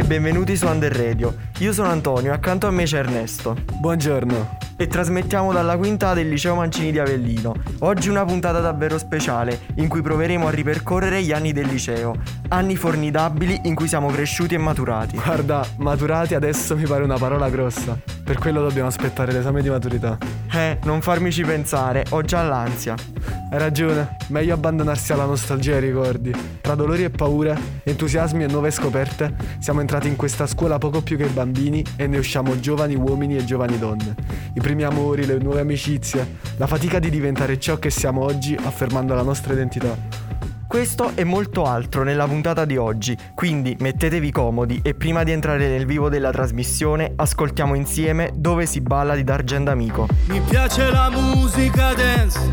e benvenuti su Under Radio. Io sono Antonio, accanto a me c'è Ernesto. Buongiorno. E trasmettiamo dalla quinta del liceo Mancini di Avellino. Oggi una puntata davvero speciale in cui proveremo a ripercorrere gli anni del liceo. Anni formidabili in cui siamo cresciuti e maturati. Guarda, maturati adesso mi pare una parola grossa. Per quello dobbiamo aspettare l'esame di maturità. Eh, non farmici pensare, ho già l'ansia. Hai ragione, meglio abbandonarsi alla nostalgia e ai ricordi. Tra dolori e paure, entusiasmi e nuove scoperte, siamo entrati in questa scuola poco più che bambini e ne usciamo giovani uomini e giovani donne. I primi amori, le nuove amicizie, la fatica di diventare ciò che siamo oggi affermando la nostra identità. Questo e molto altro nella puntata di oggi, quindi mettetevi comodi e prima di entrare nel vivo della trasmissione ascoltiamo insieme Dove si balla di D'Argent Amico. Mi piace la musica dance,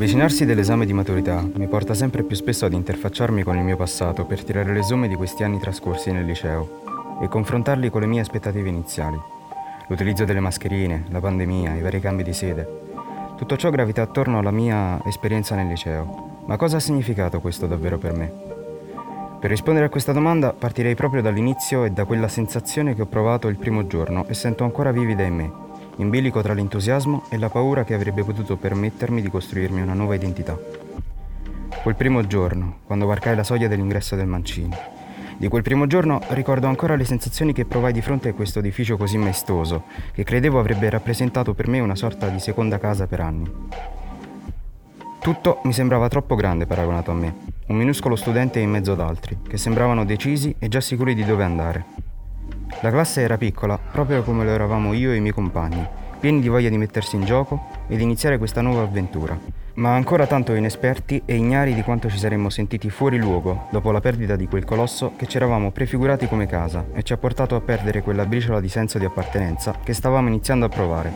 L'avvicinarsi dell'esame di maturità mi porta sempre più spesso ad interfacciarmi con il mio passato per tirare le somme di questi anni trascorsi nel liceo e confrontarli con le mie aspettative iniziali. L'utilizzo delle mascherine, la pandemia, i vari cambi di sede. Tutto ciò gravita attorno alla mia esperienza nel liceo. Ma cosa ha significato questo davvero per me? Per rispondere a questa domanda partirei proprio dall'inizio e da quella sensazione che ho provato il primo giorno e sento ancora vivida in me in bilico tra l'entusiasmo e la paura che avrebbe potuto permettermi di costruirmi una nuova identità. Quel primo giorno, quando varcai la soglia dell'ingresso del Mancini. Di quel primo giorno ricordo ancora le sensazioni che provai di fronte a questo edificio così maestoso, che credevo avrebbe rappresentato per me una sorta di seconda casa per anni. Tutto mi sembrava troppo grande paragonato a me, un minuscolo studente in mezzo ad altri, che sembravano decisi e già sicuri di dove andare. La classe era piccola, proprio come lo eravamo io e i miei compagni, pieni di voglia di mettersi in gioco e di iniziare questa nuova avventura, ma ancora tanto inesperti e ignari di quanto ci saremmo sentiti fuori luogo dopo la perdita di quel colosso che ci eravamo prefigurati come casa e ci ha portato a perdere quella briciola di senso di appartenenza che stavamo iniziando a provare.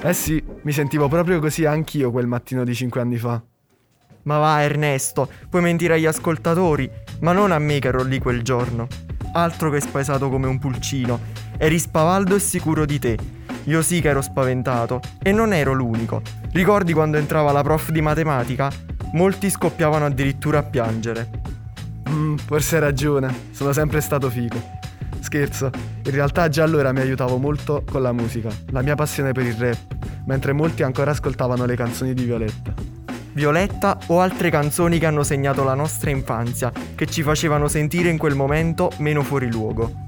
Eh sì, mi sentivo proprio così anch'io quel mattino di cinque anni fa. Ma va Ernesto, puoi mentire agli ascoltatori, ma non a me che ero lì quel giorno. Altro che spaesato come un pulcino. Eri spavaldo e sicuro di te. Io sì che ero spaventato. E non ero l'unico. Ricordi quando entrava la prof di matematica? Molti scoppiavano addirittura a piangere. Mm, forse hai ragione, sono sempre stato figo. Scherzo, in realtà già allora mi aiutavo molto con la musica, la mia passione per il rap, mentre molti ancora ascoltavano le canzoni di Violetta. Violetta o altre canzoni che hanno segnato la nostra infanzia, che ci facevano sentire in quel momento meno fuori luogo.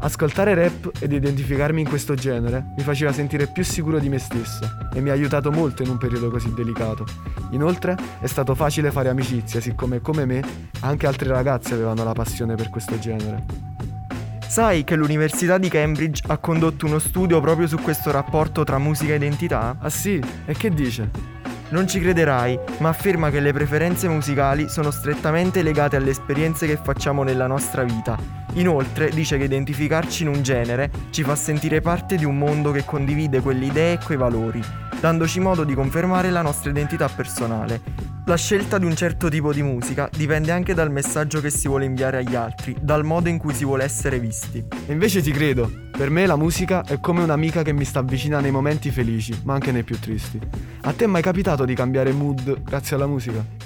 Ascoltare rap ed identificarmi in questo genere mi faceva sentire più sicuro di me stesso e mi ha aiutato molto in un periodo così delicato. Inoltre è stato facile fare amicizia, siccome come me anche altre ragazze avevano la passione per questo genere. Sai che l'Università di Cambridge ha condotto uno studio proprio su questo rapporto tra musica e identità? Ah sì? E che dice? Non ci crederai, ma afferma che le preferenze musicali sono strettamente legate alle esperienze che facciamo nella nostra vita. Inoltre dice che identificarci in un genere ci fa sentire parte di un mondo che condivide quelle idee e quei valori, dandoci modo di confermare la nostra identità personale. La scelta di un certo tipo di musica dipende anche dal messaggio che si vuole inviare agli altri, dal modo in cui si vuole essere visti. Invece ti credo, per me la musica è come un'amica che mi sta vicina nei momenti felici, ma anche nei più tristi. A te è mai capitato di cambiare mood grazie alla musica?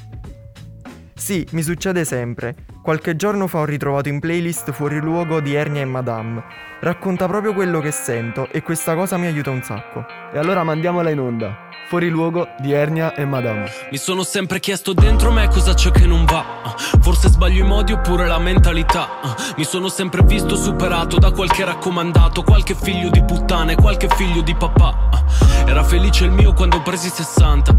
Sì, mi succede sempre. Qualche giorno fa ho ritrovato in playlist Fuori luogo di Ernia e Madame. Racconta proprio quello che sento e questa cosa mi aiuta un sacco. E allora mandiamola in onda. Fuori luogo di Ernia e Madame. Mi sono sempre chiesto dentro me cosa c'è che non va. Forse sbaglio i modi oppure la mentalità. Mi sono sempre visto superato da qualche raccomandato, qualche figlio di puttana e qualche figlio di papà. Era felice il mio quando presi 60.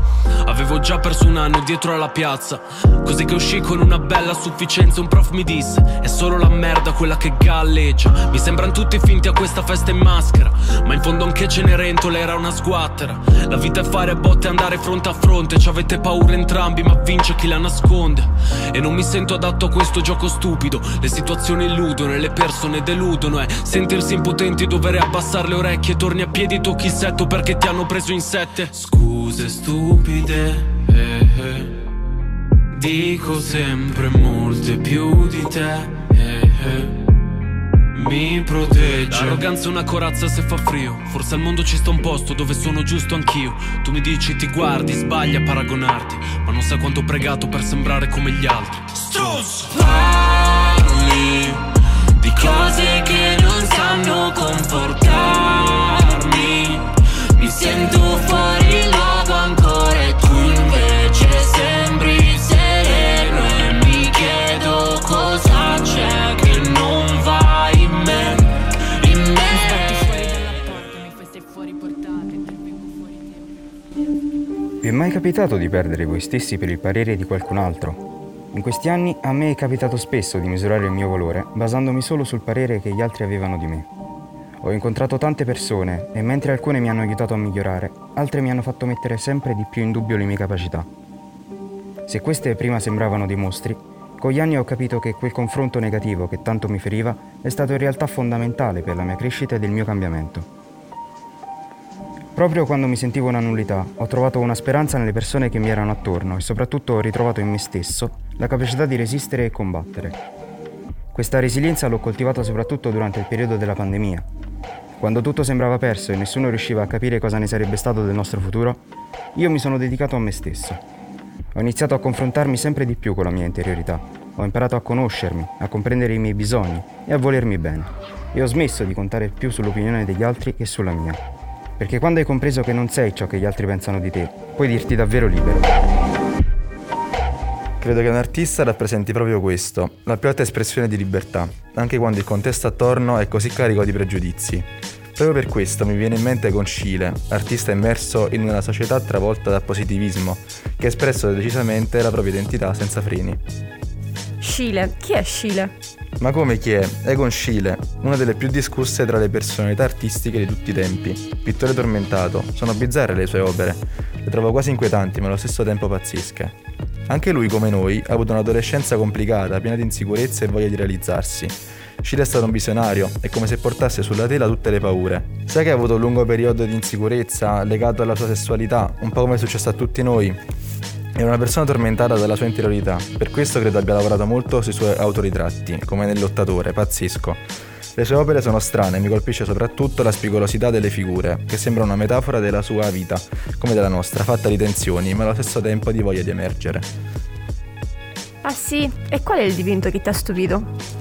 Avevo già perso un anno dietro alla piazza. Così che uscì con una bella sufficienza. Un prof mi disse: È solo la merda quella che galleggia. Mi sembrano tutti finti a questa festa in maschera. Ma in fondo anche Cenerentola era una sguattera. La vita è fare botte e andare fronte a fronte. Ci avete paura entrambi, ma vince chi la nasconde. E non mi sento adatto a questo gioco stupido. Le situazioni illudono e le persone deludono. E sentirsi impotenti e dover abbassare le orecchie. Torni a piedi, tocchi il setto perché ti hanno preso in sette. Scuse stupide. Eh, eh. Dico sempre molte più di te. Eh, eh. Mi protegge L'arroganza è una corazza se fa frio Forse al mondo ci sta un posto dove sono giusto anch'io Tu mi dici ti guardi, sbagli a paragonarti Ma non sai quanto ho pregato per sembrare come gli altri Struz! Parli di cose che non sanno comportarmi Mi sento fuori luogo ancora e tu invece sembri sereno E mi chiedo cosa c'è che non va in me In me fuori dalla porta, fuori portata, intervengo fuori. Vi è mai capitato di perdere voi stessi per il parere di qualcun altro? In questi anni a me è capitato spesso di misurare il mio valore basandomi solo sul parere che gli altri avevano di me. Ho incontrato tante persone e mentre alcune mi hanno aiutato a migliorare, altre mi hanno fatto mettere sempre di più in dubbio le mie capacità. Se queste prima sembravano dei mostri, con gli anni ho capito che quel confronto negativo che tanto mi feriva è stato in realtà fondamentale per la mia crescita e del mio cambiamento. Proprio quando mi sentivo una nullità, ho trovato una speranza nelle persone che mi erano attorno e soprattutto ho ritrovato in me stesso la capacità di resistere e combattere. Questa resilienza l'ho coltivata soprattutto durante il periodo della pandemia. Quando tutto sembrava perso e nessuno riusciva a capire cosa ne sarebbe stato del nostro futuro, io mi sono dedicato a me stesso. Ho iniziato a confrontarmi sempre di più con la mia interiorità. Ho imparato a conoscermi, a comprendere i miei bisogni e a volermi bene. E ho smesso di contare più sull'opinione degli altri che sulla mia. Perché quando hai compreso che non sei ciò che gli altri pensano di te, puoi dirti davvero libero. Credo che un artista rappresenti proprio questo, la più alta espressione di libertà, anche quando il contesto attorno è così carico di pregiudizi. Proprio per questo mi viene in mente Concile, artista immerso in una società travolta dal positivismo, che ha espresso decisamente la propria identità senza freni. Scile, chi è Scile? Ma come chi è? Egon Schiele, una delle più discusse tra le personalità artistiche di tutti i tempi. Pittore tormentato, sono bizzarre le sue opere, le trovo quasi inquietanti ma allo stesso tempo pazzesche. Anche lui, come noi, ha avuto un'adolescenza complicata, piena di insicurezze e voglia di realizzarsi. Schiele è stato un visionario, è come se portasse sulla tela tutte le paure. Sai che ha avuto un lungo periodo di insicurezza legato alla sua sessualità, un po' come è successo a tutti noi, è una persona tormentata dalla sua interiorità, per questo credo abbia lavorato molto sui suoi autoritratti, come nel lottatore, pazzesco. Le sue opere sono strane, mi colpisce soprattutto la spigolosità delle figure, che sembra una metafora della sua vita, come della nostra, fatta di tensioni, ma allo stesso tempo di voglia di emergere. Ah sì, e qual è il dipinto che ti ha stupito?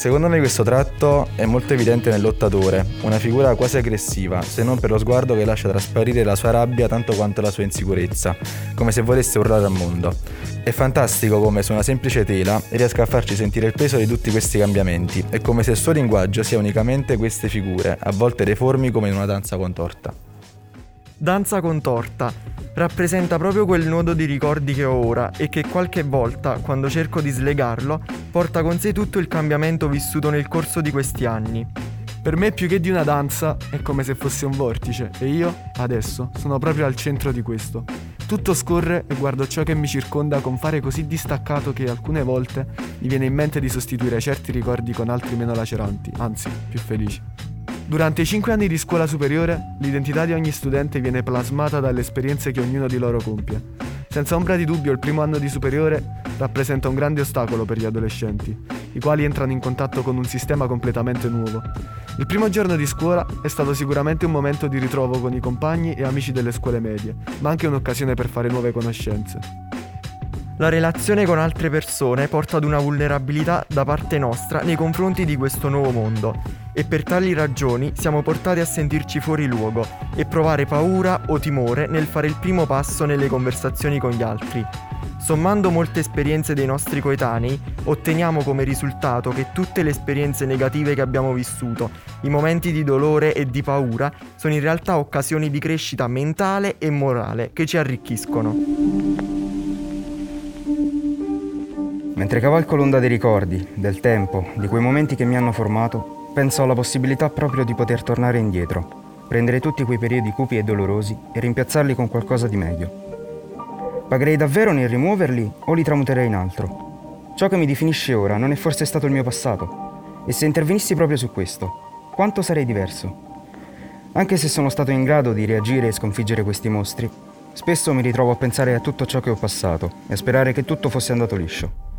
Secondo me questo tratto è molto evidente nel lottatore, una figura quasi aggressiva, se non per lo sguardo che lascia trasparire la sua rabbia tanto quanto la sua insicurezza, come se volesse urlare al mondo. È fantastico come su una semplice tela riesca a farci sentire il peso di tutti questi cambiamenti, è come se il suo linguaggio sia unicamente queste figure, a volte deformi come in una danza contorta. Danza contorta rappresenta proprio quel nodo di ricordi che ho ora e che qualche volta, quando cerco di slegarlo, porta con sé tutto il cambiamento vissuto nel corso di questi anni. Per me più che di una danza è come se fosse un vortice e io, adesso, sono proprio al centro di questo. Tutto scorre e guardo ciò che mi circonda con fare così distaccato che alcune volte mi viene in mente di sostituire certi ricordi con altri meno laceranti, anzi più felici. Durante i cinque anni di scuola superiore, l'identità di ogni studente viene plasmata dalle esperienze che ognuno di loro compie. Senza ombra di dubbio, il primo anno di superiore rappresenta un grande ostacolo per gli adolescenti, i quali entrano in contatto con un sistema completamente nuovo. Il primo giorno di scuola è stato sicuramente un momento di ritrovo con i compagni e amici delle scuole medie, ma anche un'occasione per fare nuove conoscenze. La relazione con altre persone porta ad una vulnerabilità da parte nostra nei confronti di questo nuovo mondo e per tali ragioni siamo portati a sentirci fuori luogo e provare paura o timore nel fare il primo passo nelle conversazioni con gli altri. Sommando molte esperienze dei nostri coetanei, otteniamo come risultato che tutte le esperienze negative che abbiamo vissuto, i momenti di dolore e di paura, sono in realtà occasioni di crescita mentale e morale che ci arricchiscono. Mentre cavalco l'onda dei ricordi, del tempo, di quei momenti che mi hanno formato, penso alla possibilità proprio di poter tornare indietro, prendere tutti quei periodi cupi e dolorosi e rimpiazzarli con qualcosa di meglio. Pagherei davvero nel rimuoverli o li tramuterei in altro? Ciò che mi definisce ora non è forse stato il mio passato? E se intervenissi proprio su questo, quanto sarei diverso? Anche se sono stato in grado di reagire e sconfiggere questi mostri, spesso mi ritrovo a pensare a tutto ciò che ho passato e a sperare che tutto fosse andato liscio.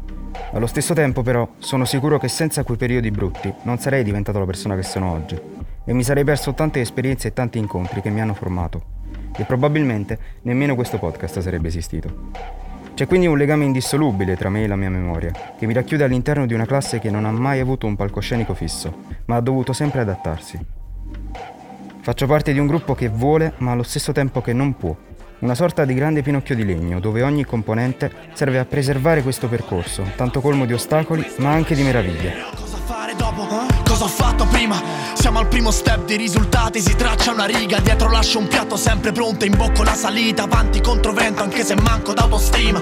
Allo stesso tempo, però, sono sicuro che senza quei periodi brutti non sarei diventato la persona che sono oggi e mi sarei perso tante esperienze e tanti incontri che mi hanno formato e probabilmente nemmeno questo podcast sarebbe esistito. C'è quindi un legame indissolubile tra me e la mia memoria, che mi racchiude all'interno di una classe che non ha mai avuto un palcoscenico fisso, ma ha dovuto sempre adattarsi. Faccio parte di un gruppo che vuole, ma allo stesso tempo che non può, una sorta di grande pinocchio di legno dove ogni componente serve a preservare questo percorso, tanto colmo di ostacoli ma anche di meraviglie. Dopo? Cosa ho fatto prima? Siamo al primo step dei risultati, si traccia una riga, dietro lascio un piatto sempre pronto, in bocco la salita, avanti contro vento anche se manco d'autostima.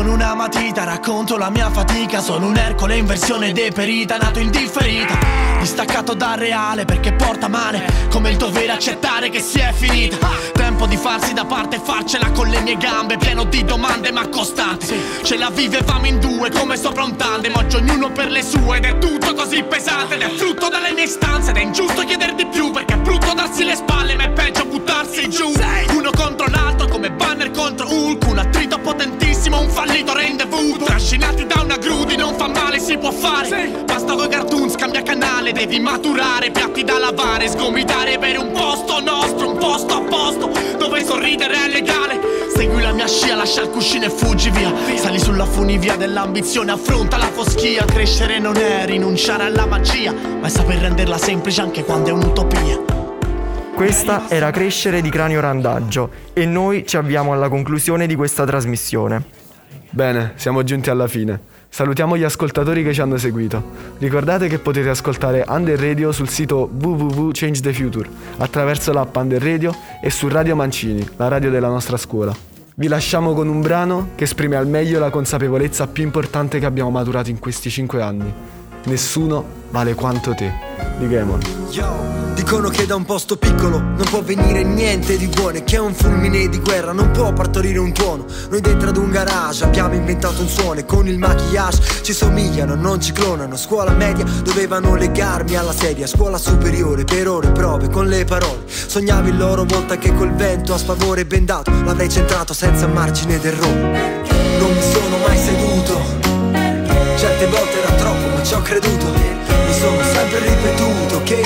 Con una matita racconto la mia fatica, sono un Ercole in versione deperita, nato in differita, distaccato dal reale perché porta male, come il dovere accettare che si è finita. Tempo di farsi da parte e farcela con le mie gambe, pieno di domande ma costanti. Ce la vivevamo in due come sopra un tandem, oggi ognuno per le sue ed è tutto così pesante. Ed è frutto dalle mie stanze ed è ingiusto chiedere di più perché è brutto darsi le spalle. Ma è canale, devi maturare, piatti da lavare, sgomitare per un posto nostro, un posto a posto, dove sorridere è legale. Segui la mia scia, lascia il cuscino e fuggi via. Sali sulla funivia dell'ambizione, affronta la foschia. Crescere non è rinunciare alla magia, ma è saper renderla semplice anche quando è un'utopia. Questa era Crescere di Cranio Randaggio e noi ci avviamo alla conclusione di questa trasmissione. Bene, siamo giunti alla fine. Salutiamo gli ascoltatori che ci hanno seguito. Ricordate che potete ascoltare Under Radio sul sito www.change the future attraverso l'app Under Radio e su Radio Mancini, la radio della nostra scuola. Vi lasciamo con un brano che esprime al meglio la consapevolezza più importante che abbiamo maturato in questi cinque anni. Nessuno vale quanto te. Di Gamon. Dicono che da un posto piccolo non può venire niente di buono che un fulmine di guerra non può partorire un tuono. Noi dentro ad un garage abbiamo inventato un suono e con il maquillage ci somigliano, non ci clonano. Scuola media dovevano legarmi alla sedia, scuola superiore per ore prove con le parole. Sognavo il loro volta che col vento a sfavore bendato l'avrei centrato senza margine d'errore. Non mi sono mai seduto. Certe volte era troppo, ci ho creduto. Mi sono sempre ripetuto che